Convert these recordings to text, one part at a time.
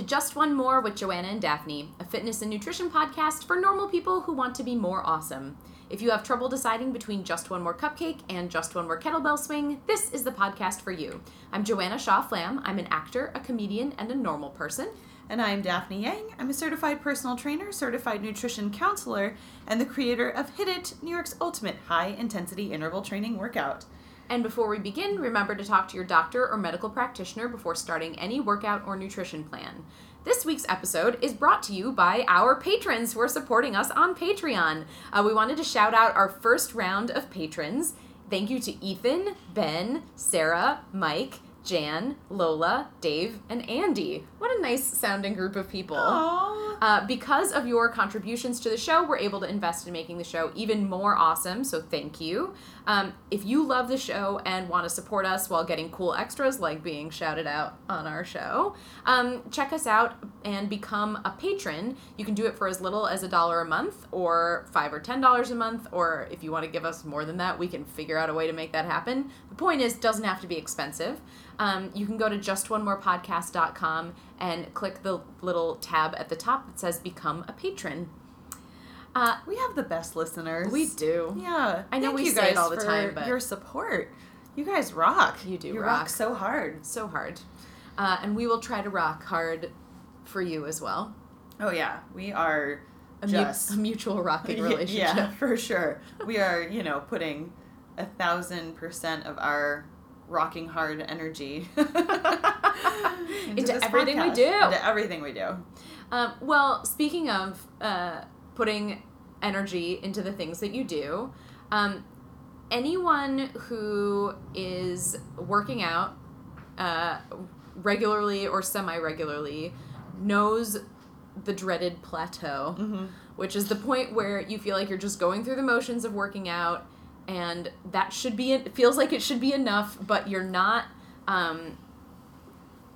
to Just One More with Joanna and Daphne, a fitness and nutrition podcast for normal people who want to be more awesome. If you have trouble deciding between Just One More Cupcake and Just One More Kettlebell Swing, this is the podcast for you. I'm Joanna Shaw Flamm. I'm an actor, a comedian, and a normal person. And I'm Daphne Yang. I'm a certified personal trainer, certified nutrition counselor, and the creator of Hit It, New York's ultimate high intensity interval training workout. And before we begin, remember to talk to your doctor or medical practitioner before starting any workout or nutrition plan. This week's episode is brought to you by our patrons who are supporting us on Patreon. Uh, we wanted to shout out our first round of patrons. Thank you to Ethan, Ben, Sarah, Mike, Jan, Lola, Dave, and Andy. What a nice sounding group of people. Uh, because of your contributions to the show, we're able to invest in making the show even more awesome, so thank you. Um, if you love the show and want to support us while getting cool extras like being shouted out on our show, um, check us out and become a patron. You can do it for as little as a dollar a month, or five or ten dollars a month, or if you want to give us more than that, we can figure out a way to make that happen. The point is, doesn't have to be expensive. Um, you can go to justonemorepodcast.com and click the little tab at the top that says Become a Patron. Uh, We have the best listeners. we do. Yeah. I know Thank we you say it guys all the for time, but- your support. You guys rock. You do You rock. rock so hard. So hard. Uh, and we will try to rock hard for you as well. Oh yeah, we are A, mu- just a mutual rocking relationship. Yeah, for sure. We are, you know, putting a thousand percent of our rocking hard energy Into this everything we do. Into everything we do. Um, well, speaking of uh, putting energy into the things that you do, um, anyone who is working out uh, regularly or semi regularly knows the dreaded plateau, Mm-hmm. which is the point where you feel like you're just going through the motions of working out, and that should be it feels like it should be enough, but you're not. Um,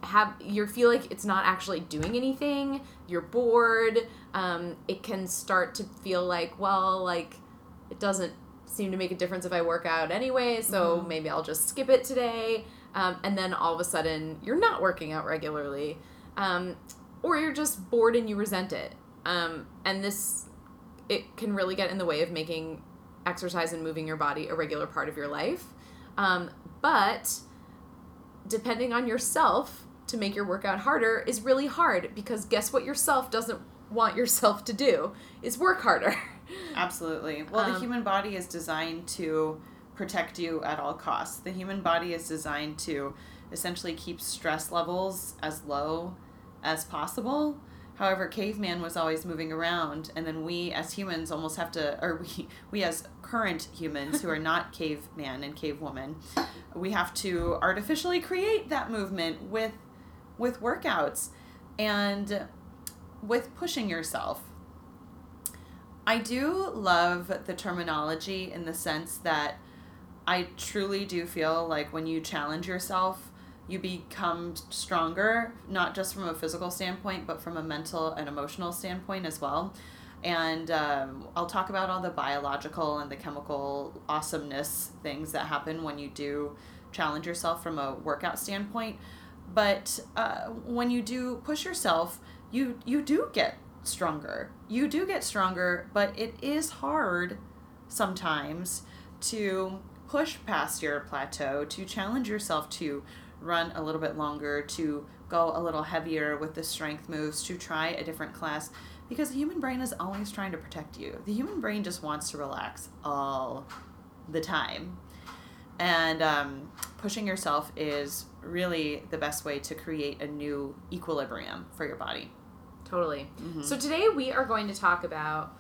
have you feel like it's not actually doing anything you're bored um, it can start to feel like well like it doesn't seem to make a difference if i work out anyway so Mhm. maybe i'll just skip it today. Um, and then all of a sudden you're not working out regularly um, or you're just bored and you resent it. Um, and this it can really get in the way of making exercise and moving your body a regular part of your life. Um, but depending on yourself to make your workout harder is really hard because guess what yourself doesn't want yourself to do is work harder. Absolutely. Well, the Um, human body is designed to protect you at all costs. The human body is designed to essentially keep stress levels as low as possible. However, caveman was always moving around, and then we as humans almost have to, or we, we as current humans who are not caveman and cavewoman, we have to artificially create that movement with, with workouts and with pushing yourself. I do love the terminology in the sense that I truly do feel like when you challenge yourself, you become stronger, not just from a physical standpoint, but from a mental and emotional standpoint as well. And um, I'll talk about all the biological and the chemical awesomeness things that happen when you do challenge yourself from a workout standpoint. But uh, when you do push yourself, you you do get stronger. You do get stronger, but it is hard sometimes to push past your plateau, to challenge yourself to run a little bit longer, to go a little heavier with the strength moves, to try a different class because the human brain is always trying to protect you. The human brain just wants to relax all the time. And um, pushing yourself is really the best way to create a new equilibrium for your body. totally. Mm-hmm. So today we are going to talk about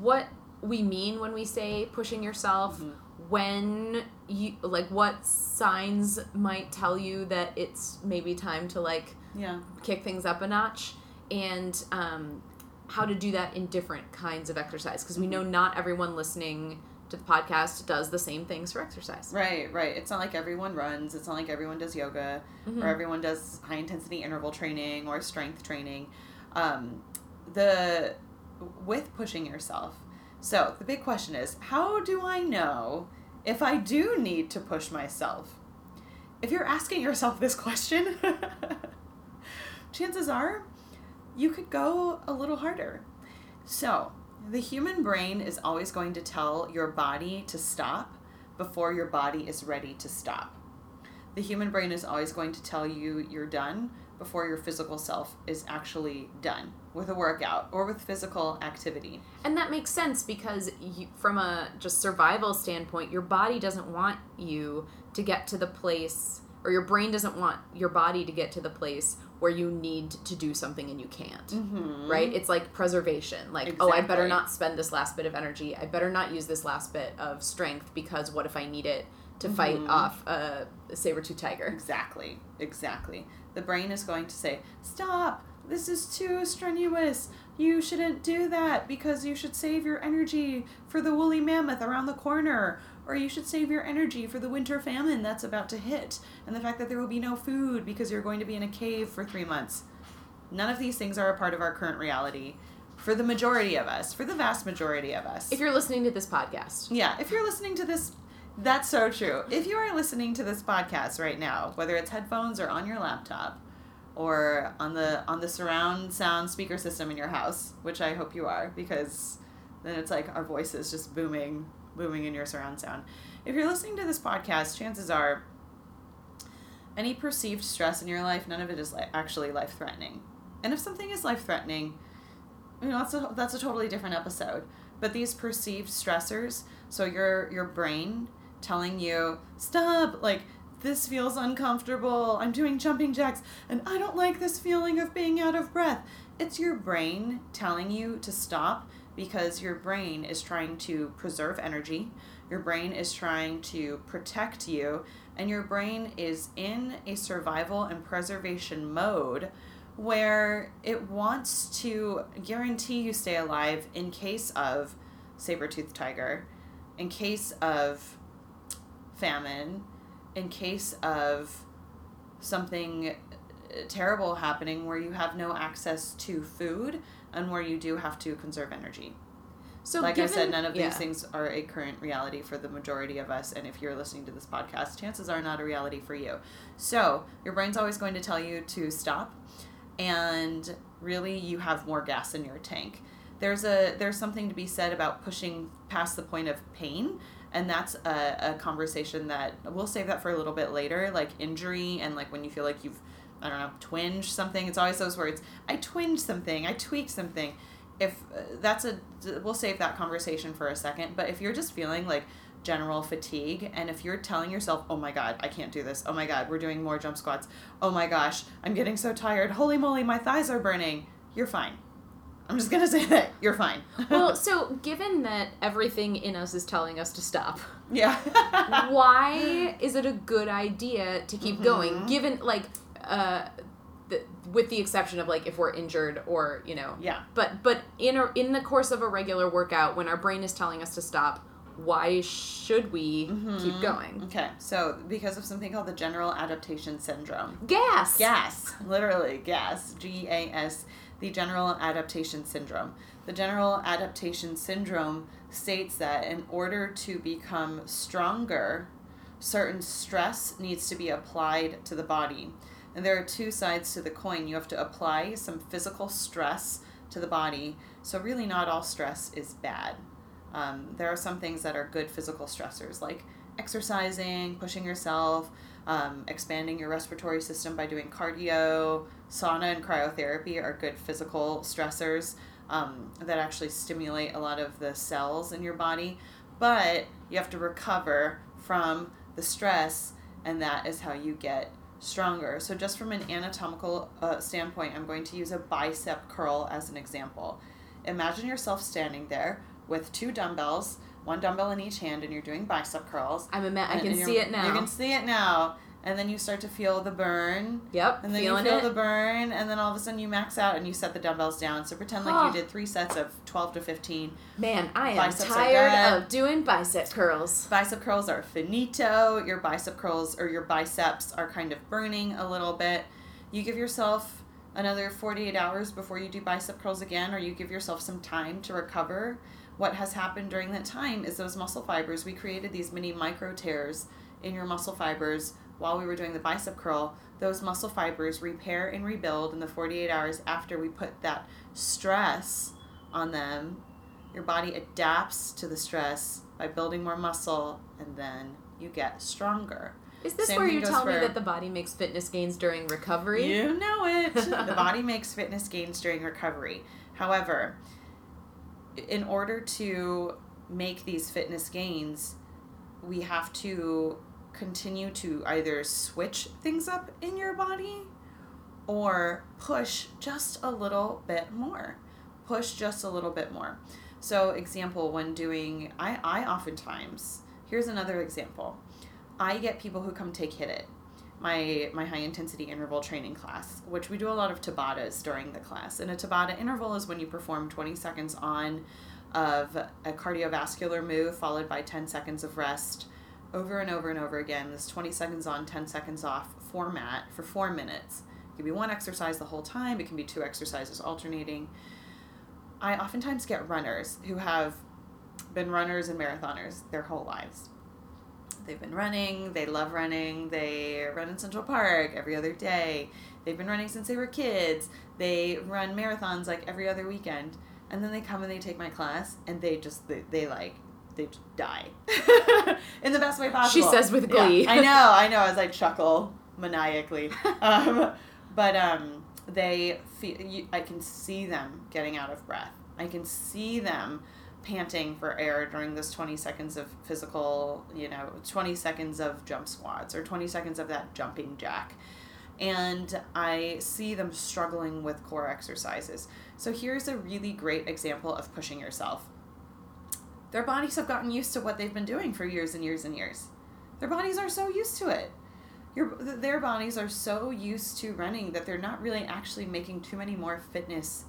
what we mean when we say pushing yourself, Mhm. when you like what signs might tell you that it's maybe time to like Yeah. kick things up a notch and um, how to do that in different kinds of exercise because we know not everyone listening to the podcast does the same things for exercise Right, right. It's not like everyone runs. It's not like everyone does yoga Mhm. or everyone does high intensity interval training or strength training. Um, the with pushing yourself. So the big question is, how do I know if I do need to push myself? If you're asking yourself this question, chances are you could go a little harder. So, the human brain is always going to tell your body to stop before your body is ready to stop. The human brain is always going to tell you you're done before your physical self is actually done with a workout or with physical activity. And that makes sense because you, from a just survival standpoint, your body doesn't want you to get to the place or your brain doesn't want your body to get to the place where you need to do something and you can't. Mm-hmm. Right? It's like preservation. Like, oh, I better not spend this last bit of energy. I better not use this last bit of strength because what if I need it to fight Mhm. off a, a saber-tooth tiger? Exactly, exactly. The brain is going to say, Stop! This is too strenuous. You shouldn't do that because you should save your energy for the woolly mammoth around the corner. Or you should save your energy for the winter famine that's about to hit. And the fact that there will be no food because you're going to be in a cave for three months. None of these things are a part of our current reality for the majority of us, for the vast majority of us. If you're listening to this podcast, Yeah, if you're listening to this, that's so true. If you are listening to this podcast right now, whether it's headphones or on your laptop, or on the on the surround sound speaker system in your house, which I hope you are, because then it's like our voices just booming, booming in your surround sound. If you're listening to this podcast, chances are any perceived stress in your life, none of it is li- actually life threatening. And if something is life threatening, you know, that's a that's a totally different episode. But these perceived stressors, so your your brain telling you stop, like this feels uncomfortable. I'm doing jumping jacks, and I don't like this feeling of being out of breath. It's your brain telling you to stop because your brain is trying to preserve energy. Your brain is trying to protect you, and your brain is in a survival and preservation mode where it wants to guarantee you stay alive in case of saber-toothed tiger, in case of famine, in case of something terrible happening where you have no access to food and where you do have to conserve energy. so like given, I said, none of yeah. these things are a current reality for the majority of us. And if you're listening to this podcast, chances are not a reality for you. So your brain's always going to tell you to stop, and really, you have more gas in your tank. There's a there's something to be said about pushing past the point of pain, and that's a, a conversation that we'll save that for a little bit later. Like injury and like when you feel like you've I don't know twinge something. It's always those words. I twinge something. I tweaked something if uh, that's a we'll save that conversation for a second but if you're just feeling like general fatigue and if you're telling yourself oh my god i can't do this oh my god we're doing more jump squats oh my gosh i'm getting so tired holy moly my thighs are burning you're fine i'm just gonna say that you're fine well, so given that everything in us is telling us to stop, yeah why is it a good idea to keep going? Mhm. Given like, uh, the, with the exception of like if we're injured or you know, yeah but but in a, in the course of a regular workout, when our brain is telling us to stop, why should we keep Mhm. going? okay so because of something called the general adaptation syndrome Gas. Gas, literally gas, G A S, the general adaptation syndrome. The general adaptation syndrome states that in order to become stronger, certain stress needs to be applied to the body. And there are two sides to the coin. You have to apply some physical stress to the body. So, really, not all stress is bad. Um, there are some things that are good physical stressors, like exercising, pushing yourself, um, expanding your respiratory system by doing cardio. Sauna and cryotherapy are good physical stressors um, that actually stimulate a lot of the cells in your body. But you have to recover from the stress, and that is how you get stronger. So, just from an anatomical uh, standpoint, I'm going to use a bicep curl as an example. Imagine yourself standing there with two dumbbells, one dumbbell in each hand, and you're doing bicep curls. I'm a ma- I can see it now. You can see it now. And then you start to feel the burn. yep. And then feeling you feel it. the burn. And then all of a sudden you max out and you set the dumbbells down. So pretend like Huh. you did three sets of 12 to 15. Man, I am Biceps tired of doing bicep curls. Bicep curls are finito. Your bicep curls or your biceps are kind of burning a little bit. You give yourself another 48 hours before you do bicep curls again, or you give yourself some time to recover. What has happened during that time is those muscle fibers, we created these mini micro tears in your muscle fibers while we were doing the bicep curl, those muscle fibers repair and rebuild in the 48 hours after we put that stress on them. Your body adapts to the stress by building more muscle, and then you get stronger. Is this Same where you tell me that the body makes fitness gains during recovery? You know it. the body makes fitness gains during recovery. However, in order to make these fitness gains, we have to continue to either switch things up in your body or push just a little bit more. Push just a little bit more. So, example, when doing, I, I oftentimes, here's another example. I get people who come take Hit It, my, my high intensity interval training class, which we do a lot of Tabatas during the class. And a Tabata interval is when you perform 20 seconds on of a cardiovascular move followed by 10 seconds of rest over and over and over again. This 20 seconds on, 10 seconds off format for four minutes. It can be one exercise the whole time, it can be two exercises alternating. I oftentimes get runners who have been runners and marathoners their whole lives. They've been running, they love running, they run in Central Park every other day. They've been running since they were kids. They run marathons like every other weekend. And then they come and they take my class and they just, they, they like, they just die. in the best way possible. She says with Yeah, glee. I know, I know, as I chuckle maniacally. Um, but um, they feel, you, I can see them getting out of breath. I can see them panting for air during this 20 seconds of physical, you know, 20 seconds of jump squats or 20 seconds of that jumping jack. And I see them struggling with core exercises. So here's a really great example of pushing yourself. Their bodies have gotten used to what they've been doing for years and years and years. Their bodies are so used to it. Your, their bodies are so used to running that they're not really actually making too many more fitness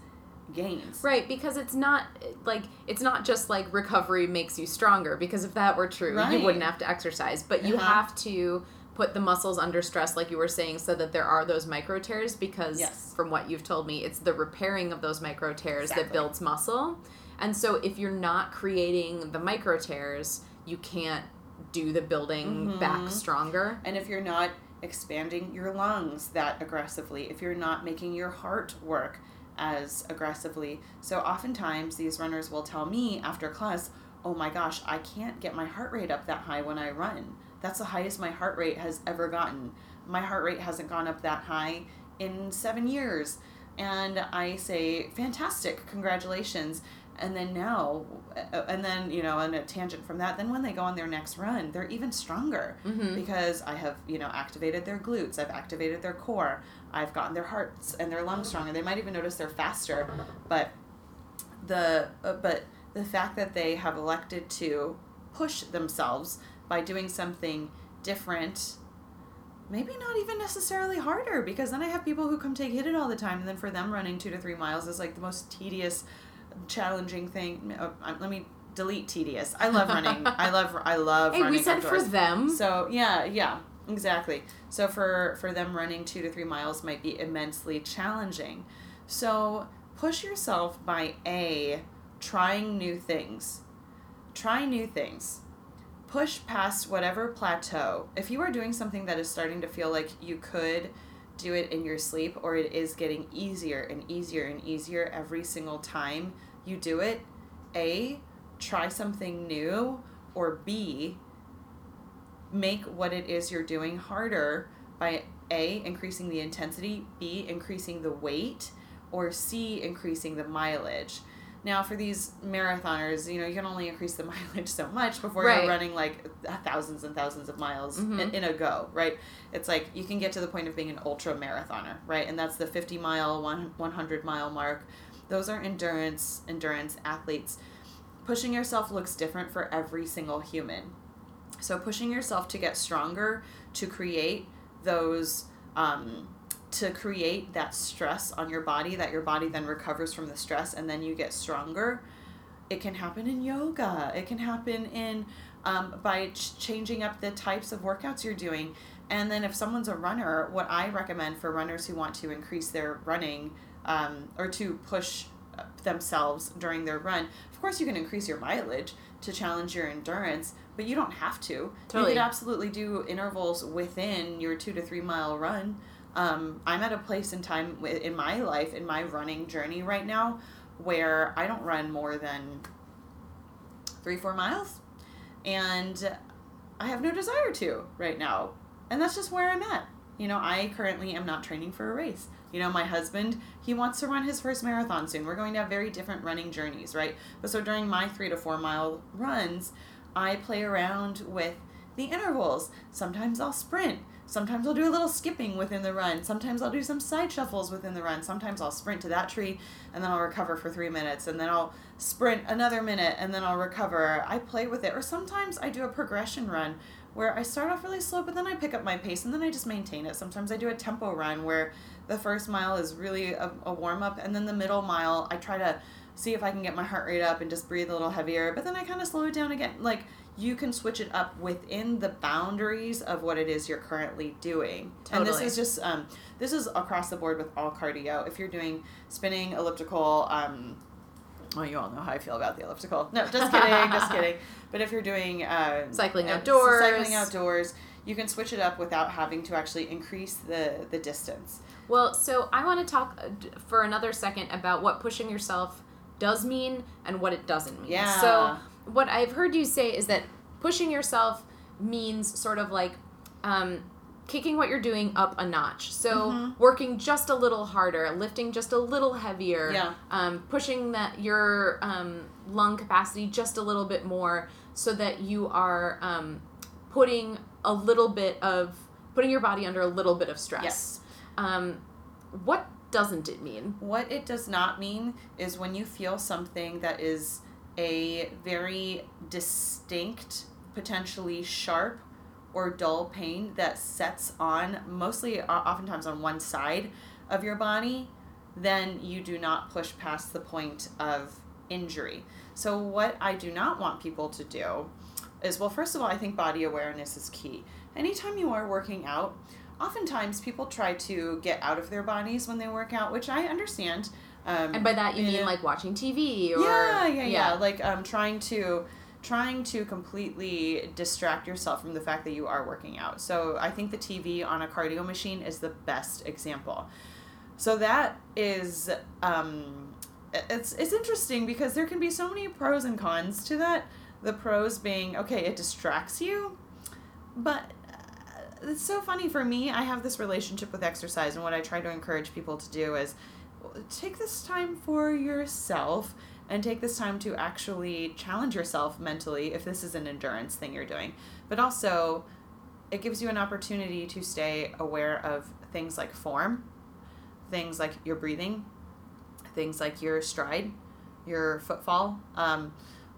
gains. Right, because it's not like it's not just like recovery makes you stronger. Because if that were true, Right. you wouldn't have to exercise. But you Uh-huh. have to put the muscles under stress, like you were saying, so that there are those micro tears. Because Yes. from what you've told me, it's the repairing of those micro tears that builds muscle. And so if you're not creating the micro tears, you can't do the building Mhm. back stronger. And if you're not expanding your lungs that aggressively, if you're not making your heart work as aggressively. So oftentimes these runners will tell me after class, "Oh my gosh, I can't get my heart rate up that high when I run. That's the highest my heart rate has ever gotten. My heart rate hasn't gone up that high in 7 years." And I say, "Fantastic. Congratulations." And then now, uh, and then, you know, on a tangent from that, then when they go on their next run, they're even stronger Mm-hmm. because I have, you know, activated their glutes, I've activated their core, I've gotten their hearts and their lungs stronger. They might even notice they're faster, but the uh, but the fact that they have elected to push themselves by doing something different maybe not even necessarily harder because then I have people who come take hit it all the time and then for them running 2 to 3 miles is like the most tedious challenging thing uh, let me delete tedious I love running I love I love Hey, running we said outdoors. for them. So yeah, yeah, exactly. So for for them running two to three miles might be immensely challenging. So push yourself by a trying new things. Try new things. Push past whatever plateau. If you are doing something that is starting to feel like you could do it in your sleep or it is getting easier and easier and easier every single time you do it, A, try something new or B, make what it is you're doing harder by A, increasing the intensity, B, increasing the weight, or C, increasing the mileage. Now, for these marathoners, you know, you can only increase the mileage so much before Right. you're running like thousands and thousands of miles Mhm. in, in a go, right? It's like you can get to the point of being an ultra marathoner, right? And that's the 50 mile, one, 100 mile mark. Those are endurance endurance athletes. Pushing yourself looks different for every single human. So pushing yourself to get stronger, to create those, um, to create that stress on your body, that your body then recovers from the stress, and then you get stronger. It can happen in yoga. It can happen in um, by ch- changing up the types of workouts you're doing. And then if someone's a runner, what I recommend for runners who want to increase their running um, or to push themselves during their run, of course you can increase your mileage. to challenge your endurance, but you don't have to. Totally. You could absolutely do intervals within your two to three mile run. Um, I'm at a place in time in my life, in my running journey right now, where I don't run more than three, four miles. And I have no desire to right now. And that's just where I'm at. You know, I currently am not training for a race. You know, my husband, he wants to run his first marathon soon. We're going to have very different running journeys, right? But so during my three to four mile runs, I play around with the intervals. Sometimes I'll sprint. Sometimes I'll do a little skipping within the run. Sometimes I'll do some side shuffles within the run. Sometimes I'll sprint to that tree and then I'll recover for three minutes and then I'll sprint another minute and then I'll recover. I play with it. Or sometimes I do a progression run where I start off really slow, but then I pick up my pace and then I just maintain it. Sometimes I do a tempo run where the first mile is really a, a warm up and then the middle mile I try to see if I can get my heart rate up and just breathe a little heavier, but then I kind of slow it down again. Like you can switch it up within the boundaries of what it is you're currently doing. And this is just um, this is across the board with all cardio. If you're doing spinning, elliptical, um, well, you all know how I feel about the elliptical. No, just kidding, just kidding. But if you're doing uh, Cycling uh, outdoors. cycling outdoors, you can switch it up without having to actually increase the the distance. Well, so I want to talk uh, for another second about what pushing yourself does mean and what it doesn't mean. Yeah. So, what I've heard you say is that pushing yourself means sort of like um, kicking what you're doing up a notch. So, Mhm. working just a little harder, lifting just a little heavier, Yeah. um, pushing that your um, lung capacity just a little bit more, so that you are um, putting a little bit of putting your body under a little bit of stress. Yes. Um, what doesn't it mean? What it does not mean is when you feel something that is a very distinct, potentially sharp or dull pain that sets on mostly oftentimes on one side of your body, then you do not push past the point of injury. So, what I do not want people to do is well, first of all, I think body awareness is key. Anytime you are working out, oftentimes people try to get out of their bodies when they work out, which I understand. Um, And by that you mean yeah. like watching TV or yeah, yeah, yeah, Like um, trying to trying to completely distract yourself from the fact that you are working out. So I think the TV on a cardio machine is the best example. So that is um, it's it's interesting because there can be so many pros and cons to that. The pros being okay, it distracts you, but uh, it's so funny for me. I have this relationship with exercise, and what I try to encourage people to do is take this time for yourself and take this time to actually challenge yourself mentally if this is an endurance thing you're doing. But also, it gives you an opportunity to stay aware of things like form, things like your breathing, things like your stride, your footfall, um,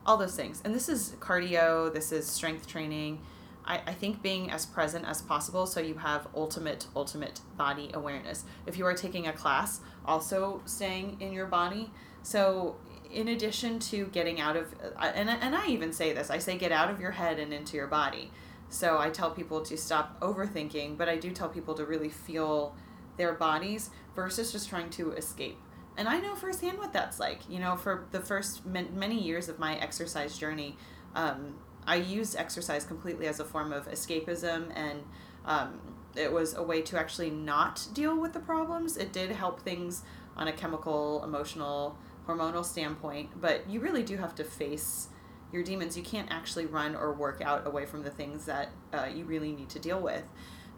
all those things. And this is cardio, this is strength training. I, I think being as present as possible so you have ultimate, ultimate body awareness. If you are taking a class, also staying in your body. So, in addition to getting out of, and, and I even say this, I say get out of your head and into your body. So, I tell people to stop overthinking, but I do tell people to really feel their bodies versus just trying to escape. And I know firsthand what that's like. You know, for the first many years of my exercise journey, um, I used exercise completely as a form of escapism, and um, it was a way to actually not deal with the problems. It did help things on a chemical, emotional, hormonal standpoint, but you really do have to face your demons. You can't actually run or work out away from the things that uh, you really need to deal with.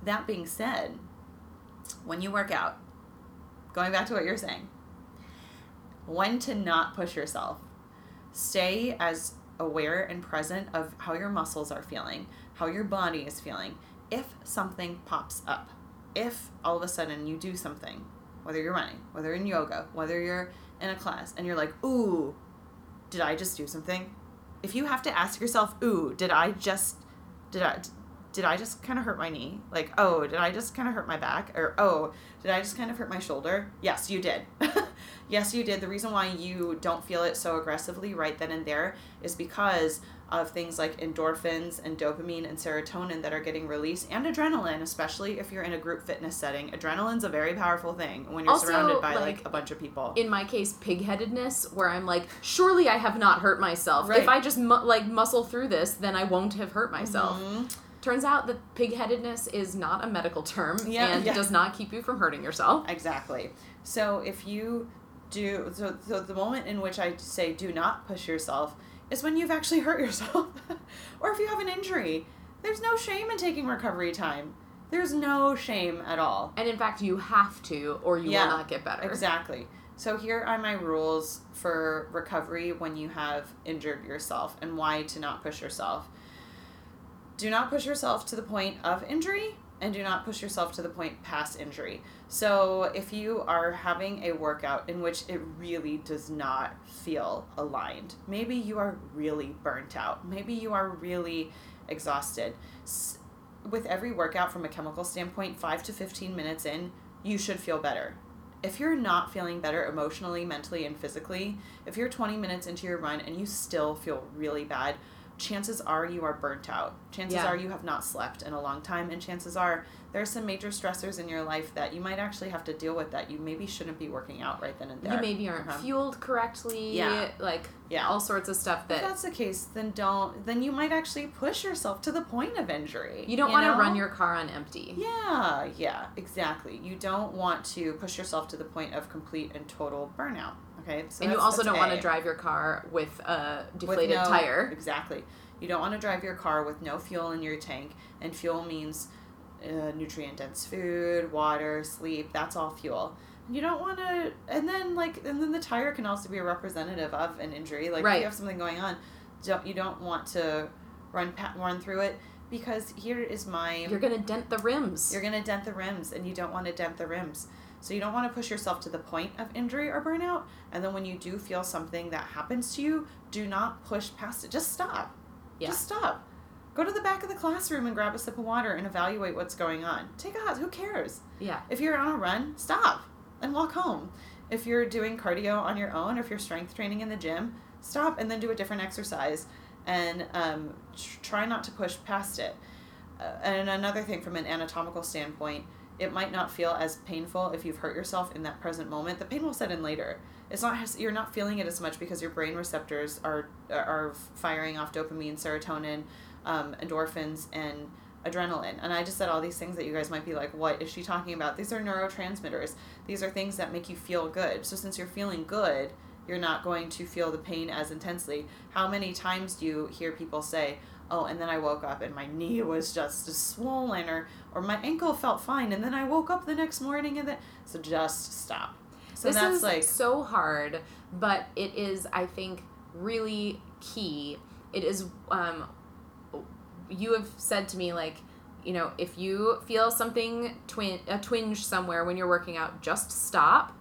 That being said, when you work out, going back to what you're saying, when to not push yourself. Stay as aware and present of how your muscles are feeling, how your body is feeling. If something pops up, if all of a sudden you do something, whether you're running, whether in yoga, whether you're in a class, and you're like, ooh, did I just do something? If you have to ask yourself, ooh, did I just, did I, did I just kind of hurt my knee? Like, oh, did I just kind of hurt my back? Or, oh, did I just kind of hurt my shoulder? Yes, you did. yes, you did. The reason why you don't feel it so aggressively right then and there is because of things like endorphins and dopamine and serotonin that are getting released and adrenaline, especially if you're in a group fitness setting. Adrenaline's a very powerful thing when you're Also, surrounded by like, like, a bunch of people. in my case pigheadedness where i'm like surely i have not hurt myself Right. if i just mu- like muscle through this then i won't have hurt myself Mhm. Turns out that pigheadedness is not a medical term Yeah, and yeah. does not keep you from hurting yourself Exactly. So if you do, so, so the moment in which I say do not push yourself is when you've actually hurt yourself, or if you have an injury. There's no shame in taking recovery time. There's no shame at all. and in fact you have to or you Yeah, will not get better Exactly. So here are my rules for recovery when you have injured yourself and why to not push yourself. Do not push yourself to the point of injury and do not push yourself to the point past injury. So if you are having a workout in which it really does not feel aligned, maybe you are really burnt out, maybe you are really exhausted. With every workout from a chemical standpoint, 5 to 15 minutes in, you should feel better if you're not feeling better emotionally, mentally, and physically, if you're 20 minutes into your run and you still feel really bad, chances are you are burnt out. Chances Yeah. are you have not slept in a long time, and chances are there are some major stressors in your life that you might actually have to deal with that you maybe shouldn't be working out right then and there. you maybe aren't Uh-huh. fueled correctly Yeah. like Yeah. all sorts of stuff If that that's the case, then don't. Then you might actually push yourself to the point of injury. you don't want to run your car on empty Yeah, yeah, exactly. You don't want to push yourself to the point of complete and total burnout. Okay, so and you also don't want to drive your car with a With deflated no- tire Exactly. You don't want to drive your car with no fuel in your tank, and fuel means uh, nutrient dense food, water, sleep. That's all fuel. You don't want to, and then like, and then the tire can also be a representative of an injury. Like if you have something going on, don't you don't want to run run through it because here is my you're gonna dent the rims you're going to dent the rims and you don't want to dent the rims. So you don't want to push yourself to the point of injury or burnout. And then when you do feel something that happens to you, do not push past it. Just stop. Yeah. Just stop. Go to the back of the classroom and grab a sip of water and evaluate what's going on. Take a hot, who cares? yeah If you're on a run, stop and walk home. If you're doing cardio on your own, or if you're strength training in the gym, stop and then do a different exercise and um, tr- try not to push past it. Uh, and another thing from an anatomical standpoint, it might not feel as painful if you've hurt yourself in that present moment. The pain will set in later. It's not you're not feeling it as much because your brain receptors are are firing off dopamine, serotonin, um, endorphins, and adrenaline. And I just said all these things that you guys might be like, what is she talking about? These are neurotransmitters. These are things that make you feel good. So since you're feeling good, you're not going to feel the pain as intensely. How many times do you hear people say, oh, and then I woke up and my knee was just swollen or, or my ankle felt fine and then I woke up the next morning and then, so just stop. So this that's is like, so hard, but it is, I think, really key. It is, um, you have said to me, like, you know, if you feel something, twin, a twinge somewhere when you're working out, just stop.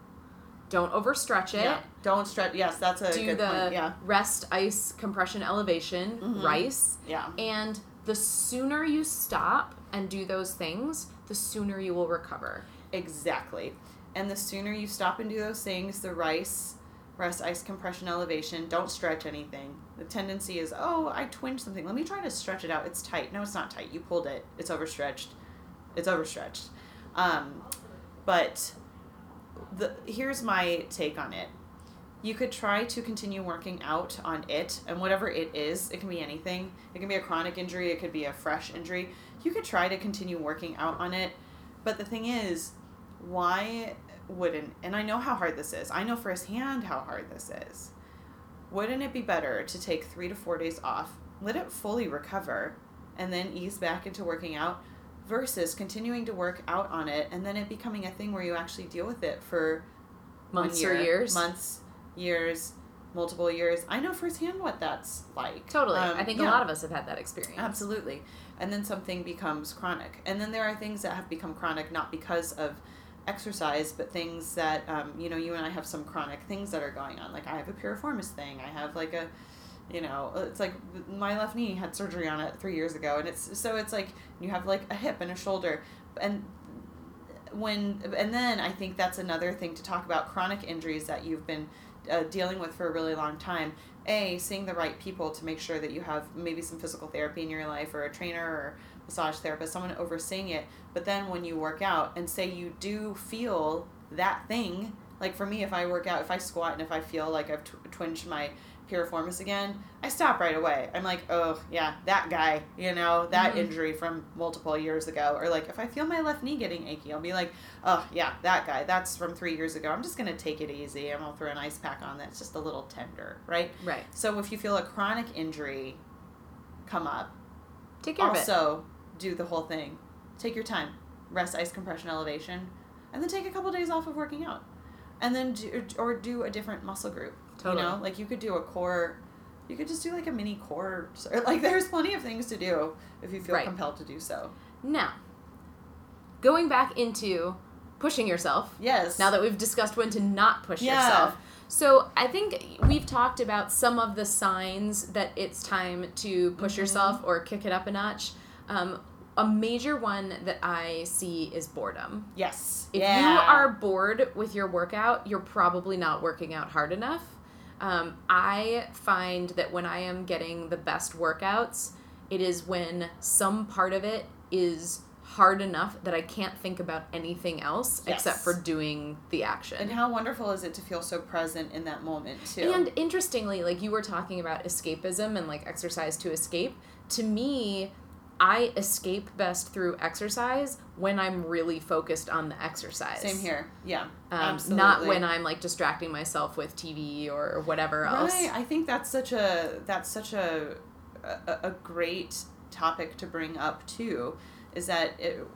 Don't overstretch it. yeah, don't stretch. Yes, that's a Do good the point. Yeah. rest, ice, compression, elevation, Mhm. rice. Yeah. And the sooner you stop and do those things, the sooner you will recover. Exactly. And the sooner you stop and do those things, the rice, rest, ice, compression, elevation, don't stretch anything. The tendency is, oh, I twinged something. Let me try to stretch it out. It's tight. No, it's not tight. You pulled it. It's overstretched. It's overstretched. Um, but the here's my take on it. You could try to continue working out on it, and whatever it is, it can be anything. It can be a chronic injury, it could be a fresh injury. You could try to continue working out on it, but the thing is, why wouldn't, and I know how hard this is, I know firsthand how hard this is. Wouldn't it be better to take three to four days off, let it fully recover, and then ease back into working out versus continuing to work out on it and then it becoming a thing where you actually deal with it for Months or years. months, years, multiple years. I know firsthand what that's like. Totally. Um, I think yeah. a lot of us have had that experience. Absolutely. And then something becomes chronic. And then there are things that have become chronic not because of exercise, but things that, um, you know, you and I have some chronic things that are going on. Like I have a piriformis thing. I have like a, you know it's like my left knee had surgery on it three years ago and it's so it's like you have like a hip and a shoulder. And when and then i think that's another thing to talk about chronic injuries that you've been uh, dealing with for a really long time. A seeing the right people to make sure that you have maybe some physical therapy in your life or a trainer or massage therapist someone overseeing it. But then when you work out and say you do feel that thing like for me if i work out if i squat and if i feel like i've tw- twinged my piriformis again, I stop right away. I'm like, oh yeah, that guy, you know, that mm-hmm. injury from multiple years ago. Or like if I feel my left knee getting achy, I'll be like, oh yeah, that guy, that's from three years ago. I'm just gonna take it easy. and gonna throw an ice pack on that's just a little tender, right? Right. So if you feel a chronic injury come up, take care of also do the whole thing. Take your time. Rest, ice compression, elevation, and then take a couple days off of working out and then do, or do a different muscle group. Totally. You know, like you could do a core. You could just do like a mini core. Like there's plenty of things to do if you feel right. compelled to do so. Now, going back into pushing yourself. Yes. Now that we've discussed when to not push yeah. yourself. So I think we've talked about some of the signs that it's time to push mm-hmm. yourself or kick it up a notch. Um, a major one that I see is boredom. Yes. If yeah. you are bored with your workout, you're probably not working out hard enough. Um, I find that when I am getting the best workouts, it is when some part of it is hard enough that I can't think about anything else yes. except for doing the action. And how wonderful is it to feel so present in that moment too? And interestingly, like you were talking about escapism and like exercise to escape, to me, I escape best through exercise when I'm really focused on the exercise. Same here. Yeah. Um, absolutely. Not when I'm like distracting myself with TV or whatever else. Right. I think that's such a that's such a a, a great topic to bring up too, is that it,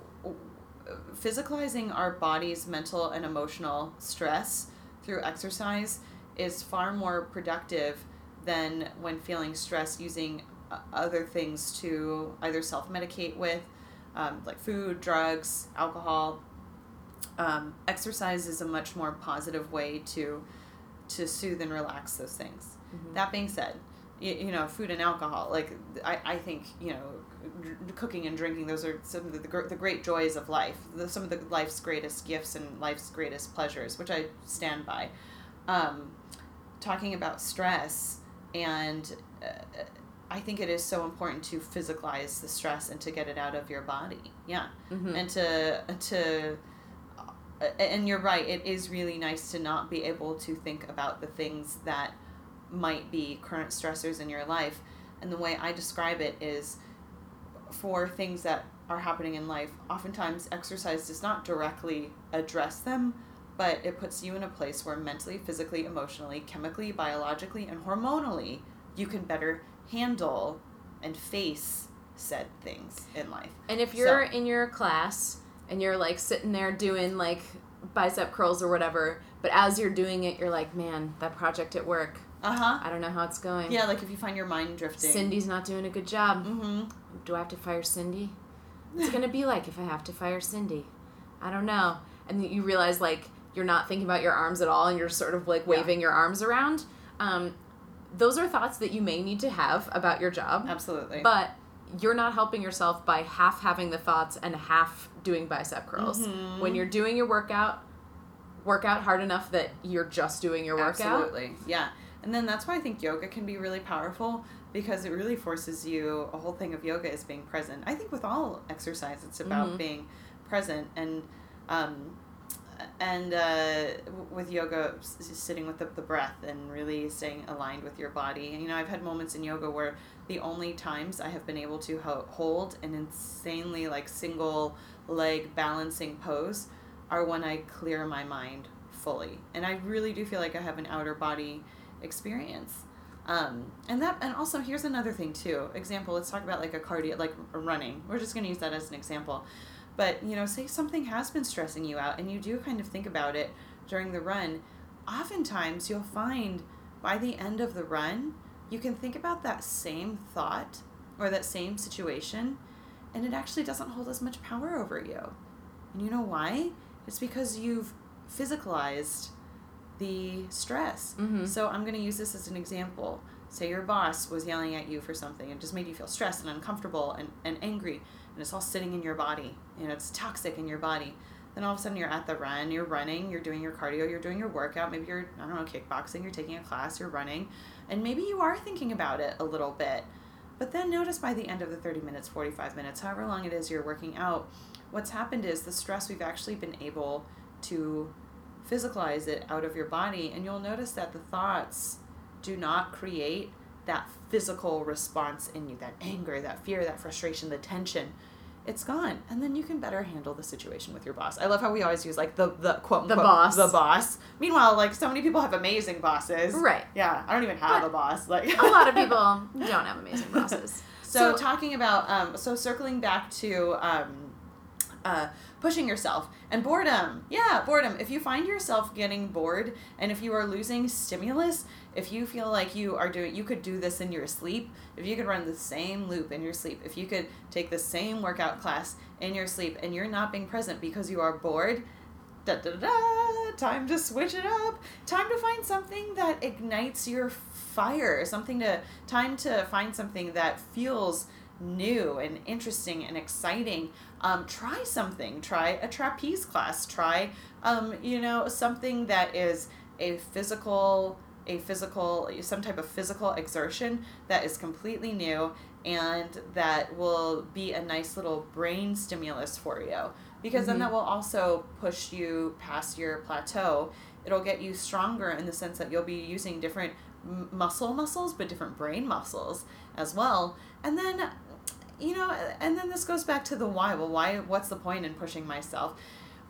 physicalizing our body's mental and emotional stress through exercise is far more productive than when feeling stress using other things to either self medicate with, um, like food, drugs, alcohol. Um, exercise is a much more positive way to to soothe and relax those things. Mm-hmm. That being said, you, you, know, food and alcohol, like I, I think, you know, cooking and drinking, those are some of the, the, the great joys of life, the, some of the life's greatest gifts and life's greatest pleasures, which I stand by. Um, talking about stress and uh, I think it is so important to physicalize the stress and to get it out of your body. Yeah. Mm-hmm. And to to and you're right, it is really nice to not be able to think about the things that might be current stressors in your life. And the way I describe it is for things that are happening in life, oftentimes exercise does not directly address them, but it puts you in a place where mentally, physically, emotionally, chemically, biologically, and hormonally you can better handle and face said things in life. And if you're so, in your class and you're like sitting there doing like bicep curls or whatever, but as you're doing it, you're like, man, that project at work. Uh huh. I don't know how it's going. Yeah, like if you find your mind drifting. Cindy's not doing a good job. Mm-hmm. Do I have to fire Cindy? What's it gonna be like if I have to fire Cindy? I don't know. And you realize like you're not thinking about your arms at all, and you're sort of like waving yeah. your arms around. Um, those are thoughts that you may need to have about your job. Absolutely. But you're not helping yourself by half having the thoughts and half doing bicep curls. Mm-hmm. When you're doing your workout, work out hard enough that you're just doing your workout. Absolutely. Yeah. And then that's why I think yoga can be really powerful because it really forces you a whole thing of yoga is being present. I think with all exercise it's about mm-hmm. being present and um, and uh, with yoga sitting with the, the breath and really staying aligned with your body. And you know i've had moments in yoga where the only times i have been able to ho- hold an insanely like single leg balancing pose are when i clear my mind fully. And i really do feel like i have an outer body experience. Um, and that and also here's another thing too. Example let's talk about like a cardio like running. We're just going to use that as an example but, you know, say something has been stressing you out and you do kind of think about it during the run, oftentimes you'll find by the end of the run, you can think about that same thought or that same situation and it actually doesn't hold as much power over you. And you know why? It's because you've physicalized the stress. Mm-hmm. So I'm going to use this as an example. say your boss was yelling at you for something and just made you feel stressed and uncomfortable and, and angry and it's all sitting in your body know it's toxic in your body then all of a sudden you're at the run you're running you're doing your cardio you're doing your workout maybe you're i don't know kickboxing you're taking a class you're running and maybe you are thinking about it a little bit but then notice by the end of the 30 minutes 45 minutes however long it is you're working out what's happened is the stress we've actually been able to physicalize it out of your body and you'll notice that the thoughts do not create that physical response in you that anger, that fear, that frustration, the tension. It's gone, and then you can better handle the situation with your boss. I love how we always use like the the quote The unquote, boss. the boss. Meanwhile, like so many people have amazing bosses. Right. Yeah, I don't even have But a boss. Like A lot of people don't have amazing bosses. so, So- talking about um, so circling back to um, uh, pushing yourself and boredom. Yeah, boredom. If you find yourself getting bored and if you are losing stimulus, if you feel like you are doing, you could do this in your sleep. If you could run the same loop in your sleep, if you could take the same workout class in your sleep, and you're not being present because you are bored. Da, da, da, time to switch it up. Time to find something that ignites your fire. Something to time to find something that feels new and interesting and exciting. Um, try something. Try a trapeze class. Try, um, you know, something that is a physical, a physical, some type of physical exertion that is completely new and that will be a nice little brain stimulus for you. Because then Mhm. that will also push you past your plateau. It'll get you stronger in the sense that you'll be using different m- muscle muscles, but different brain muscles as well. And then you know, and then this goes back to the why. Well, why? What's the point in pushing myself?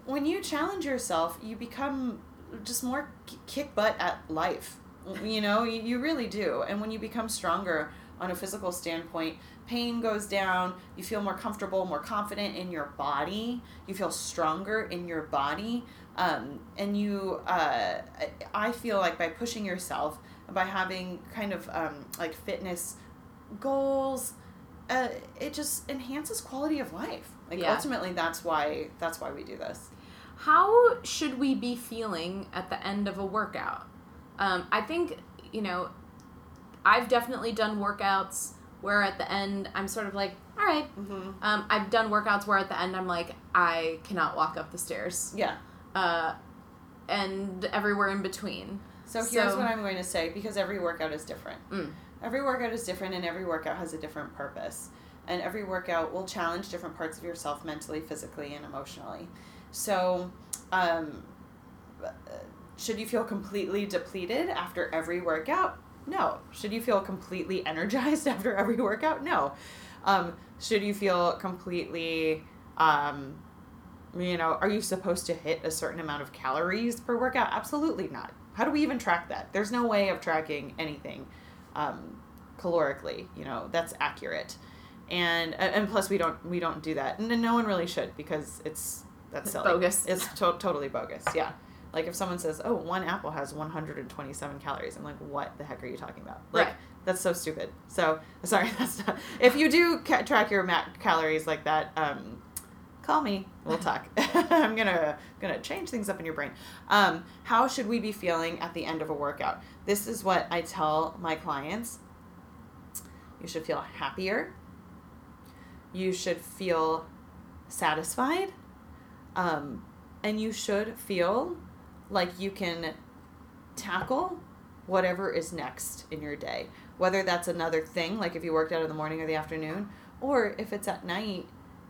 When you challenge yourself, you become just more kick butt at life. You know, you, really do. And when you become stronger on a physical standpoint, pain goes down. You feel more comfortable, more confident in your body. You feel stronger in your body. Um, and you, uh, I- I feel like by pushing yourself, by having kind of um, like fitness goals, uh, it just enhances quality of life. Like Yeah. ultimately, that's why that's why we do this. How should we be feeling at the end of a workout? Um, I think, you know, I've definitely done workouts where at the end I'm sort of like, all right. Mm-hmm. Um, I've done workouts where at the end I'm like, I cannot walk up the stairs. Yeah. Uh, and everywhere in between. So here's So- what I'm going to say because every workout is different. Mm. Every workout is different, and every workout has a different purpose. And every workout will challenge different parts of yourself mentally, physically, and emotionally. So, um, should you feel completely depleted after every workout? No. Should you feel completely energized after every workout? No. Um, should you feel completely, um, you know, are you supposed to hit a certain amount of calories per workout? Absolutely not. How do we even track that? There's no way of tracking anything um, calorically. You know, that's accurate. And and plus we don't we don't do that, and no one really should because it's that's silly. Bogus. It's to- totally bogus. Yeah. Like if someone says, "Oh, one apple has 127 calories," I'm like, "What the heck are you talking about?" Like Right. that's so stupid. So sorry, that's not. If you do ca- track your ma- calories like that, um, call me. We'll talk. I'm gonna gonna change things up in your brain. Um, how should we be feeling at the end of a workout? This is what I tell my clients. You should feel happier. You should feel satisfied. Um, and you should feel like you can tackle whatever is next in your day. Whether that's another thing, like if you worked out in the morning or the afternoon, or if it's at night,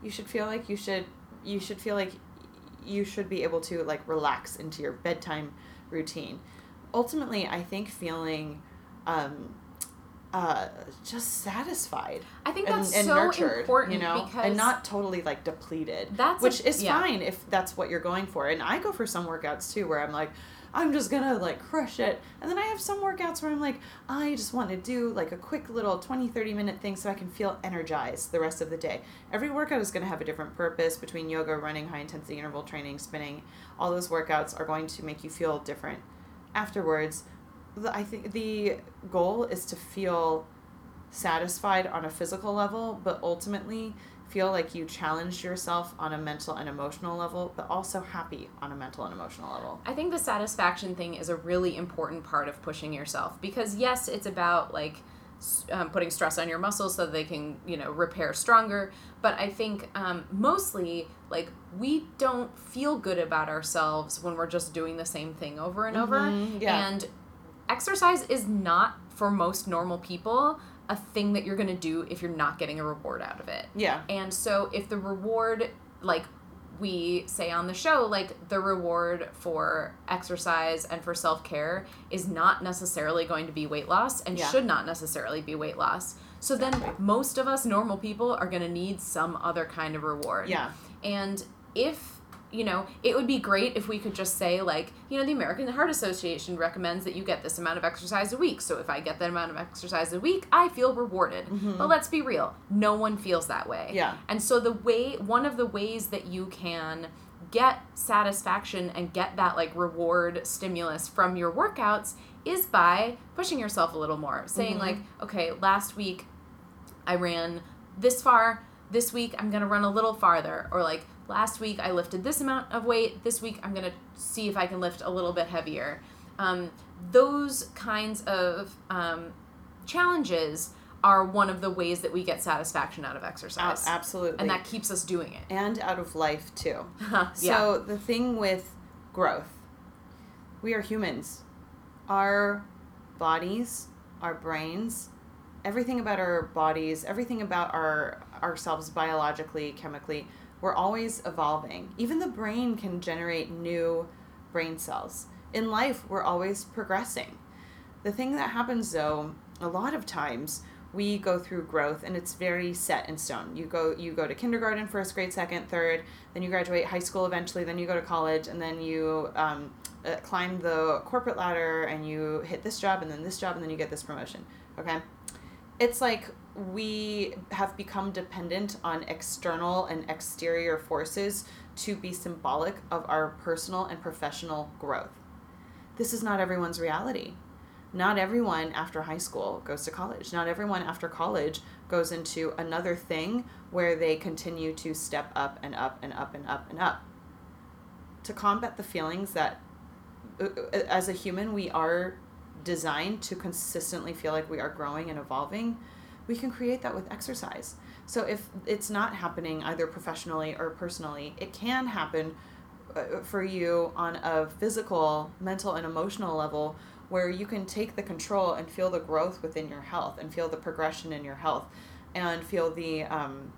you should feel like you should you should feel like you should be able to like relax into your bedtime routine. Ultimately, I think feeling um, uh, just satisfied I think that's and so nurtured, important you know, because and not totally like depleted. That's a- which is yeah. fine if that's what you're going for. And I go for some workouts too, where I'm like, I'm just gonna like crush it, and then I have some workouts where I'm like, I just want to do like a quick little 20, 30 minute thing so I can feel energized the rest of the day. Every workout is gonna have a different purpose between yoga, running, high intensity interval training, spinning. All those workouts are going to make you feel different afterwards. I think the goal is to feel satisfied on a physical level, but ultimately feel like you challenged yourself on a mental and emotional level, but also happy on a mental and emotional level. I think the satisfaction thing is a really important part of pushing yourself because yes, it's about like um, putting stress on your muscles so they can you know repair stronger. But I think um, mostly like we don't feel good about ourselves when we're just doing the same thing over and over. Mhm, yeah. And exercise is not for most normal people a thing that you're going to do if you're not getting a reward out of it. Yeah. And so if the reward, like we say on the show, like the reward for exercise and for self care is not necessarily going to be weight loss and Yeah. should not necessarily be weight loss. So then most of us normal people are going to need some other kind of reward. Yeah. And if you know, it would be great if we could just say like, you know, the American Heart Association recommends that you get this amount of exercise a week. So if I get that amount of exercise a week, I feel rewarded. But let's be real, no one feels that way. Yeah. And so the way one of the ways that you can get satisfaction and get that like reward stimulus from your workouts is by pushing yourself a little more. Saying Mhm. like, okay, last week I ran this far. This week I'm gonna run a little farther. Or like last week I lifted this amount of weight. This week I'm gonna see if I can lift a little bit heavier. Um, those kinds of um, challenges are one of the ways that we get satisfaction out of exercise, absolutely. and that keeps us doing it. and out of life too. yeah. So the thing with growth, we are humans. Our bodies, our brains, everything about our bodies, everything about our ourselves biologically, chemically, we're always evolving. Even the brain can generate new brain cells. In life, we're always progressing. The thing that happens though, a lot of times we go through growth and it's very set in stone. You go you go to kindergarten, first grade, second, third, then you graduate high school eventually, then you go to college, and then you um, uh, climb the corporate ladder and you hit this job and then this job and then you get this promotion. Okay? It's like we have become dependent on external and exterior forces to be symbolic of our personal and professional growth. This is not everyone's reality. Not everyone after high school goes to college. Not everyone after college goes into another thing where they continue to step up and up and up and up and up. To combat the feelings that, uh, uh, as a human, we are designed to consistently feel like we are growing and evolving, we can create that with exercise. So if it's not happening either professionally or personally, it can happen uh, for you on a physical, mental, and emotional level where you can take the control and feel the growth within your health and feel the progression in your health and feel the um,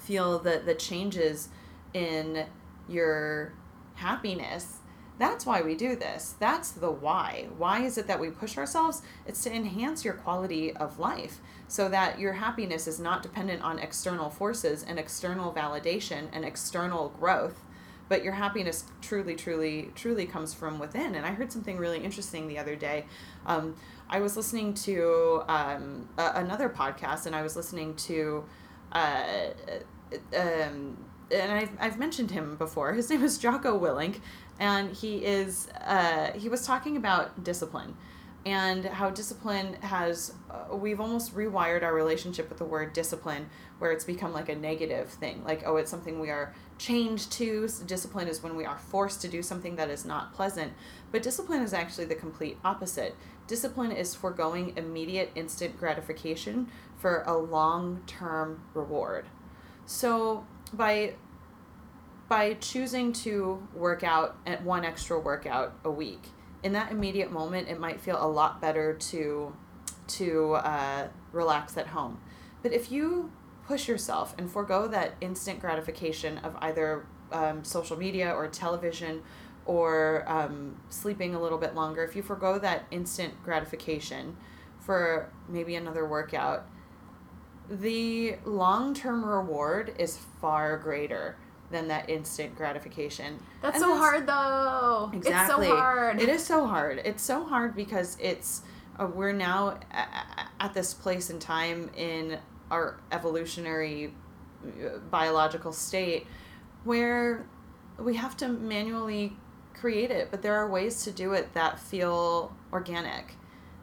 feel the the changes in your happiness that's why we do this. That's the why. Why is it that we push ourselves? It's to enhance your quality of life so that your happiness is not dependent on external forces and external validation and external growth but your happiness truly truly truly comes from within. And i heard something really interesting the other day. Um, i was listening to um, a- another podcast and i was listening to uh, um, and I've, I've mentioned him before. His name is jocko willink and he is uh, he was talking about discipline and how discipline has uh, we've almost rewired our relationship with the word discipline where it's become like a negative thing like oh it's something we are chained to. S- discipline is when we are forced to do something that is not pleasant. But discipline is actually the complete opposite. Discipline is foregoing immediate instant gratification for a long-term reward. So by by choosing to work out at one extra workout a week in that immediate moment it might feel a lot better to to uh, relax at home. But if you push yourself and forego that instant gratification of either um, social media or television or um, sleeping a little bit longer if you forego that instant gratification for maybe another workout the long-term reward is far greater than that instant gratification That's And so hard though. Exactly. It's so hard. It is so hard. It's so hard because it's uh, we're now a- a- at this place in time in our evolutionary uh, biological state where we have to manually create it, but there are ways to do it that feel organic.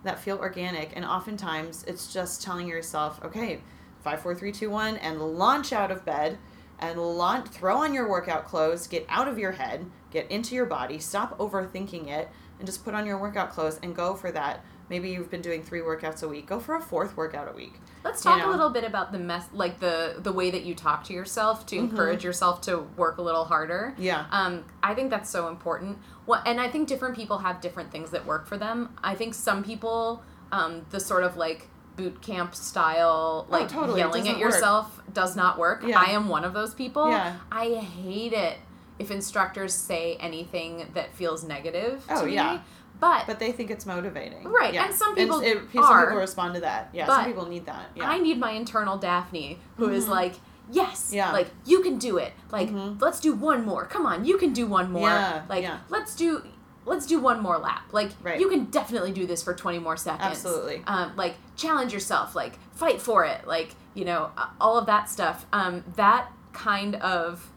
that feel organic. And oftentimes it's just telling yourself, okay, five, four, three, two, one, and launch out of bed and launch, throw on your workout clothes, get out of your head, get into your body, stop overthinking it, and just put on your workout clothes and go for that. Maybe you've been doing three workouts a week. Go for a fourth workout a week. Let's You talk know? a little bit about the mess, like the the way that you talk to yourself to Mm-hmm. encourage yourself to work a little harder. Yeah. Um, I think that's so important. Well, and I think different people have different things that work for them. I think some people, um, the sort of like boot camp style, like Oh, totally. Yelling at doesn't work. yourself, does not work. Yeah. I am one of those people. Yeah. I hate it if instructors say anything that feels negative Oh, to me. yeah. But, But they think it's motivating. Right, Yeah. and some people it, some are. people respond to that. Yeah, some people need that. Yeah. I need my internal Daphne who is like, yes, Mm-hmm. Yeah. like you can do it. Like Mhm. let's do one more. Come on, you can do one more. Yeah, Like yeah. let's do let's do one more lap. Like Right. you can definitely do this for 20 more seconds. Absolutely. Um like challenge yourself, like fight for it. Like, you know, all of that stuff. Um that kind of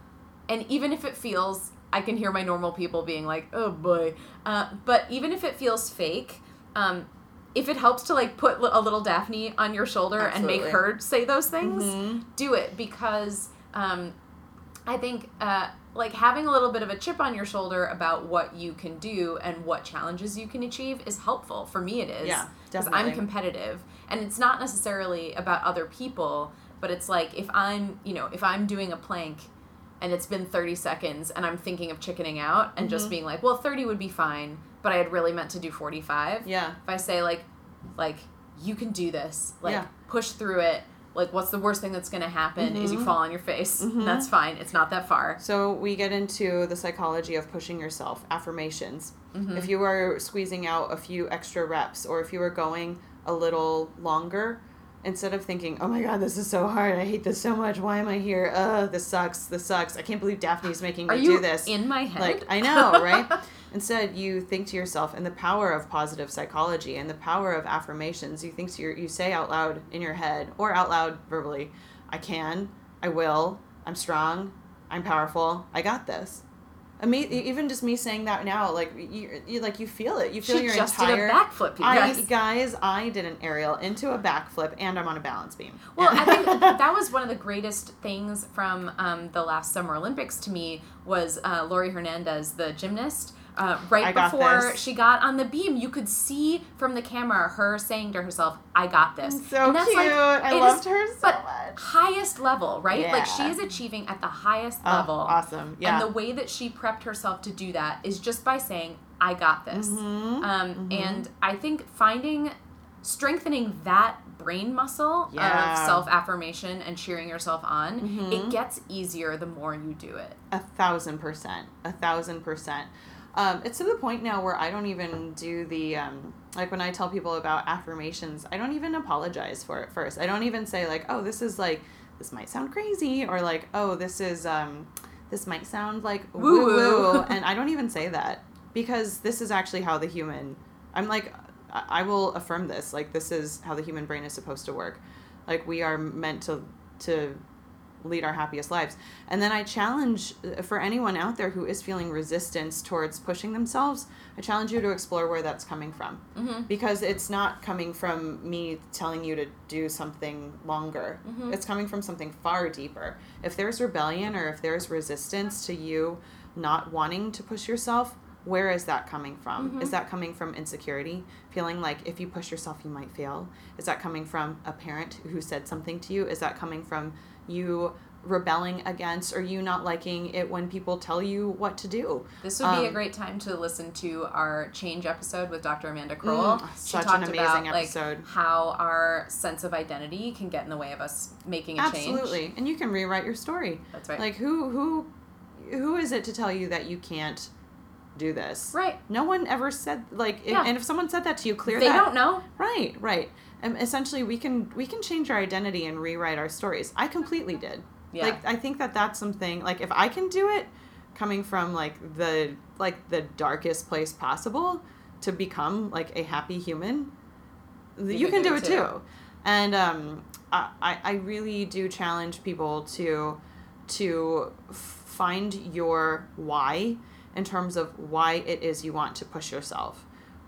and even if it feels I can hear my normal people being like, "Oh boy." Uh, but even if it feels fake, um, if it helps to like put a little Daphne on your shoulder and make her say those things, Mhm. do it because um, I think uh, like having a little bit of a chip on your shoulder about what you can do and what challenges you can achieve is helpful. For me, it is. Yeah, Because I'm competitive, and it's not necessarily about other people, but it's like if I'm, you know, if I'm doing a plank. And it's been 30 seconds, and I'm thinking of chickening out and just Mhm. being like, well, 30 would be fine, but I had really meant to do 45 Yeah. if I say like, like you can do this, like Yeah. push through it. Like, what's the worst thing that's gonna happen is you Mhm. fall on your face. Mhm. That's fine. It's not that far. So we get into the psychology of pushing yourself, affirmations. Mhm. If you are squeezing out a few extra reps or if you are going a little longer, instead of thinking, "Oh my god, this is so hard. I hate this so much. Why am I here? Uh, this sucks. This sucks. I can't believe Daphne's making me do this." in my head? Like, I know, right? Instead, you think to yourself, and the power of positive psychology and the power of affirmations, you think to your, you say out loud in your head or out loud verbally, I can, I will, I'm strong, I'm powerful, I got this. I mean, even just me saying that now, like you, you like you feel it. You feel she your just entire. did a backflip. You I, guys. guys, I did an aerial into a backflip, and I'm on a balance beam. Well, I think that was one of the greatest things from um, the last Summer Olympics to me was uh, Laurie Hernandez, the gymnast. Uh, right I before this. she got on the beam, you could see from the camera her saying to herself, "I got this." so And that's cute. like- I loved is- her so but much. highest level, right? Like she is achieving at the highest Oh, level. awesome. Yeah. And the way that she prepped herself to do that is just by saying, I got this. Mhm. Um, Mhm. And I think finding, strengthening that brain muscle Yeah. of self affirmation and cheering yourself on, Mhm. it gets easier the more you do it. A thousand percent. A thousand percent. Um, it's to the point now where I don't even do the um, like when I tell people about affirmations, I don't even apologize for it first. I don't even say like, oh, this is like this might sound crazy, or like, oh, this is um, this might sound like woo Woo-woo. and I don't even say that because this is actually how the human. I'm like, I I will affirm this. Like this is how the human brain is supposed to work. Like we are meant to to lead our happiest lives. And then I challenge uh, for anyone out there who is feeling resistance towards pushing themselves, I challenge you to explore where that's coming from. Mm-hmm. Because it's not coming from me telling you to do something longer. Mhm. It's coming from something far deeper. If there's rebellion or if there's resistance to you not wanting to push yourself, where is that coming from? Mhm. Is that coming from insecurity? Feeling like if you push yourself, you might fail? Is that coming from a parent who said something to you? Is that coming from you rebelling against or you not liking it when people tell you what to do? This would be a Um, great time to listen to our change episode with Dr. Amanda Kroll. Mm, she such an talked amazing about like episode. how our sense of identity can get in the way of us making a change. Absolutely. And you can rewrite your story. That's right. Like who who who is it to tell you that you can't do this? right. No one ever said like if, Yeah. and if someone said that to you, clear they that. don't know. Right, right. And essentially, we can we can change our identity and rewrite our stories. I completely did. Yeah. Like I think that that's something like if I can do it, coming from like the like the darkest place possible to become like a happy human, you, can, do it too. And um, I I I really do challenge people to to find your why in terms of why it is you want to push yourself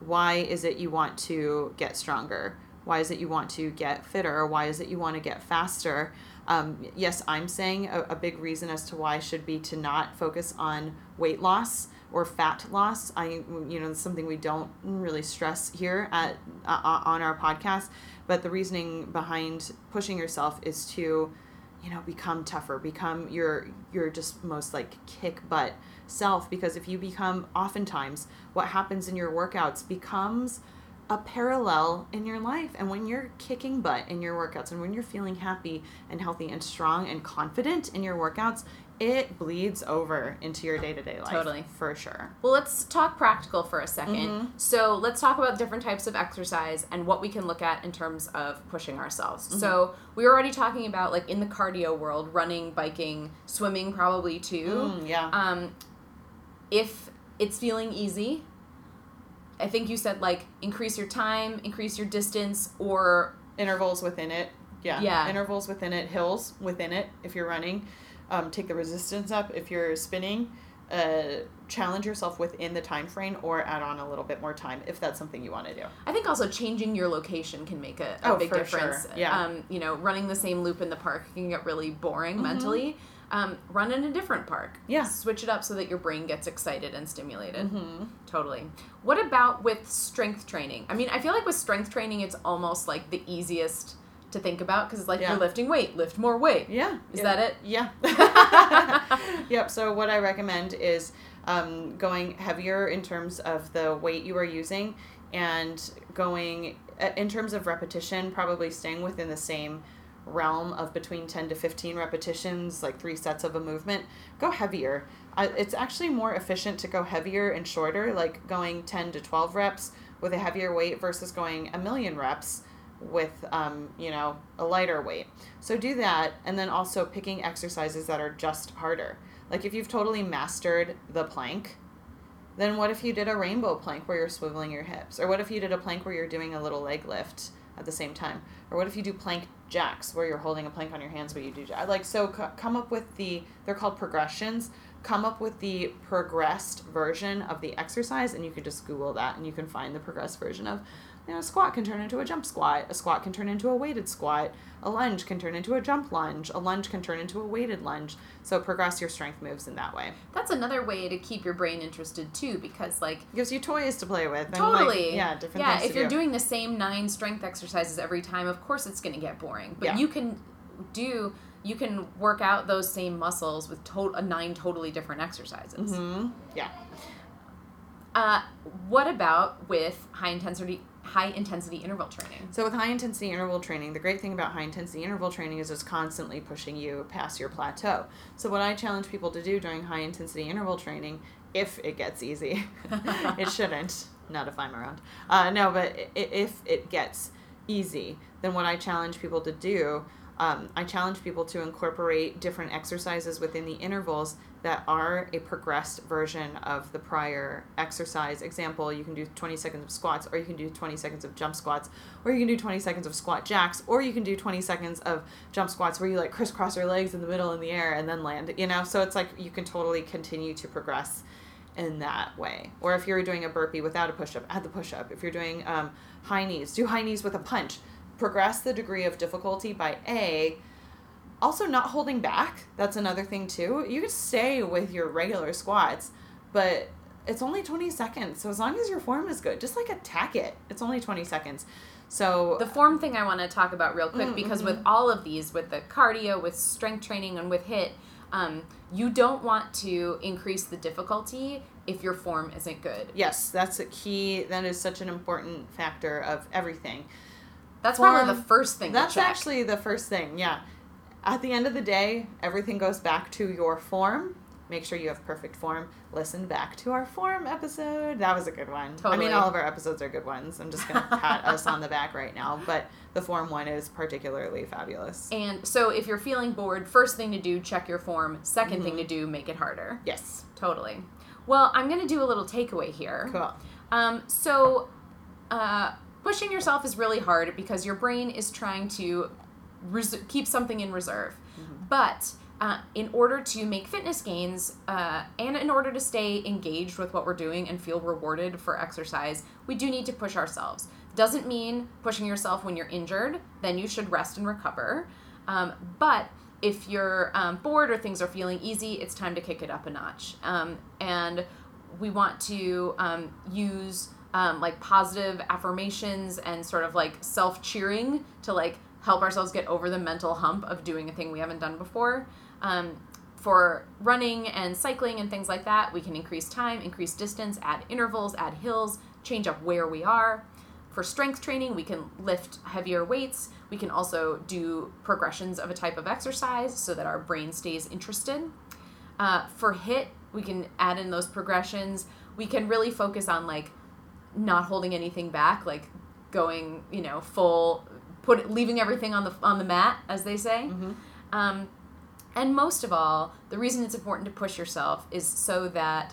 why is it you want to get stronger? Why is it you want to get fitter? Or Why is it you want to get faster? Um, yes, I'm saying a, a big reason as to why should be to not focus on weight loss or fat loss. I, you know, it's something we don't really stress here at uh, on our podcast. But the reasoning behind pushing yourself is to, you know, become tougher, become your your just most like kick butt self. Because if you become, oftentimes, what happens in your workouts becomes a parallel in your life. And when you're kicking butt in your workouts and when you're feeling happy and healthy and strong and confident in your workouts, it bleeds over into your day to day life. Totally. For sure. Well, let's talk practical for a 2nd Mhm. So, let's talk about different types of exercise and what we can look at in terms of pushing ourselves. So, we were already talking about, like, in the cardio world, running, biking, swimming, probably too. Mm, yeah. Um, if it's feeling easy, I think you said, like, increase your time, increase your distance, or intervals within it. Yeah. Yeah. Intervals within it, hills within it if you're running. Um, take the resistance up if you're spinning. Uh, challenge yourself within the time frame or add on a little bit more time if that's something you want to do. I think also changing your location can make a, a Oh, big for difference. sure. Yeah. Um, you know, running the same loop in the park can get really boring Mhm. mentally. Um, run in a different park. Yeah. Switch it up so that your brain gets excited and stimulated. Mm-hmm. Totally. What about with strength training? I mean, I feel like with strength training, it's almost like the easiest to think about because it's like Yeah. you're lifting weight, lift more weight. Yeah. Is yeah. that it? Yeah. yep. So what I recommend is um, going heavier in terms of the weight you are using, and going uh, in terms of repetition, probably staying within the same realm of between 10 to 15 repetitions, like three sets of a movement. Go heavier. I, it's actually more efficient to go heavier and shorter, like going 10 to 12 reps with a heavier weight versus going a million reps with um, you know a lighter weight so do that and then also picking exercises that are just harder like if you've totally mastered the plank then what if you did a rainbow plank where you're swiveling your hips or what if you did a plank where you're doing a little leg lift at the same time. Or what if you do plank jacks where you're holding a plank on your hands but you do jack like so c- come up with the they're called progressions. Come up with the progressed version of the exercise and you can just google that and you can find the progressed version of you know, a squat can turn into a jump squat. A squat can turn into a weighted squat. A lunge can turn into a jump lunge. A lunge can turn into a weighted lunge. So progress your strength moves in that way. That's another way to keep your brain interested too, because like It gives you toys to play with. and, like, Totally. yeah, different yeah, if you're do. doing the same nine strength exercises every time, of course it's going to get boring. But Yeah. you can do you can work out those same muscles with to- uh, nine totally different exercises. hmm Yeah. Uh, what about with high intensity high intensity interval training? So with high intensity interval training, the great thing about high intensity interval training is it's constantly pushing you past your plateau. So what I challenge people to do during high intensity interval training, if it gets easy, it shouldn't. Not if I'm around. Uh, no, but if it gets easy, then what I challenge people to do, um, I challenge people to incorporate different exercises within the intervals that are a progressed version of the prior exercise. Example, you can do 20 seconds of squats, or you can do 20 seconds of jump squats, or you can do 20 seconds of squat jacks, or you can do 20 seconds of jump squats where you like crisscross your legs in the middle in the air and then land, you know? So it's like you can totally continue to progress in that way. Or if you're doing a burpee without a push up, add the push up. If you're doing um, high knees, do high knees with a punch. Progress the degree of difficulty by A, also not holding back. That's another thing too. You can stay with your regular squats, but it's only 20 seconds. So as long as your form is good, just like attack it. It's only 20 seconds. So The form thing I want to talk about real quick Mm, because mhm. with all of these, with the cardio, with strength training, and with HIIT, um, you don't want to increase the difficulty if your form isn't good. yes, that's a key. That is such an important factor of everything. That's Form- probably the first thing. That's to check. actually the first thing, yeah. At the end of the day, everything goes back to your form. Make sure you have perfect form. Listen back to our form episode. That was a good one. I mean, all of our episodes are good ones. I'm just going to pat us on the back right now, but the form one is particularly fabulous. And so if you're feeling bored, first thing to do, check your form. 2nd thing Mhm. to do, make it harder. Yes. Totally. Well, I'm going to do a little takeaway here. Cool. Um, so, uh, pushing yourself is really hard because your brain is trying to res- keep something in reserve. Mhm. But uh, in order to make fitness gains uh, and in order to stay engaged with what we're doing and feel rewarded for exercise, we do need to push ourselves. Doesn't mean pushing yourself when you're injured, then you should rest and recover. Um, but if you're um, bored or things are feeling easy, it's time to kick it up a notch. Um, and we want to um, use um, like positive affirmations and sort of like self cheering to like help ourselves get over the mental hump of doing a thing we haven't done before. Um, for running and cycling and things like that, we can increase time, increase distance, add intervals, add hills, change up where we are. For strength training, we can lift heavier weights. We can also do progressions of a type of exercise so that our brain stays interested. Uh, for HIIT, we can add in those progressions. We can really focus on like not holding anything back, like going, you know, full, put leaving everything on the on the mat, as they say. Mm-hmm. Um, and most of all, the reason it's important to push yourself is so that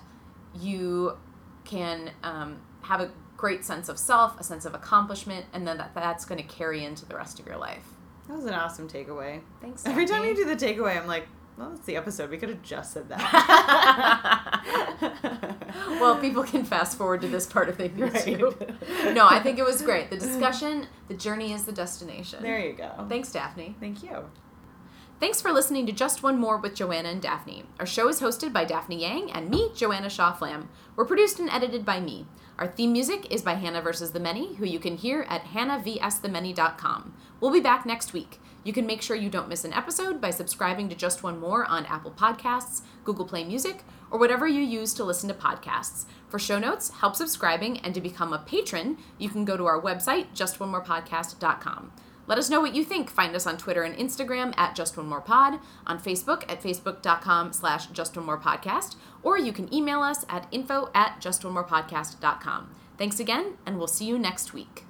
you can um, have a great sense of self, a sense of accomplishment, and then that that's going to carry into the rest of your life. That was an awesome takeaway. Thanks. Every time you do the takeaway, I'm like, well, that's the episode. We could have just said that. well, people can fast forward to this part if they need Right. to. No, I think it was great. The discussion, the journey is the destination. There you go. Thanks, Daphne. Thank you. Thanks for listening to Just One More with Joanna and Daphne. Our show is hosted by Daphne Yang and me, Joanna Shaw Flamm. We're produced and edited by me. Our theme music is by Hannah vs. the Many, who you can hear at hannahvsthemany.com. We'll be back next week. You can make sure you don't miss an episode by subscribing to Just One More on Apple Podcasts, Google Play Music, or whatever you use to listen to podcasts. For show notes, help subscribing, and to become a patron, you can go to our website, justonemorepodcast.com. Let us know what you think. Find us on Twitter and Instagram at Just One More Pod, on Facebook at facebook.com slash Just One More Podcast, or you can email us at info at justonemorepodcast.com. Thanks again, and we'll see you next week.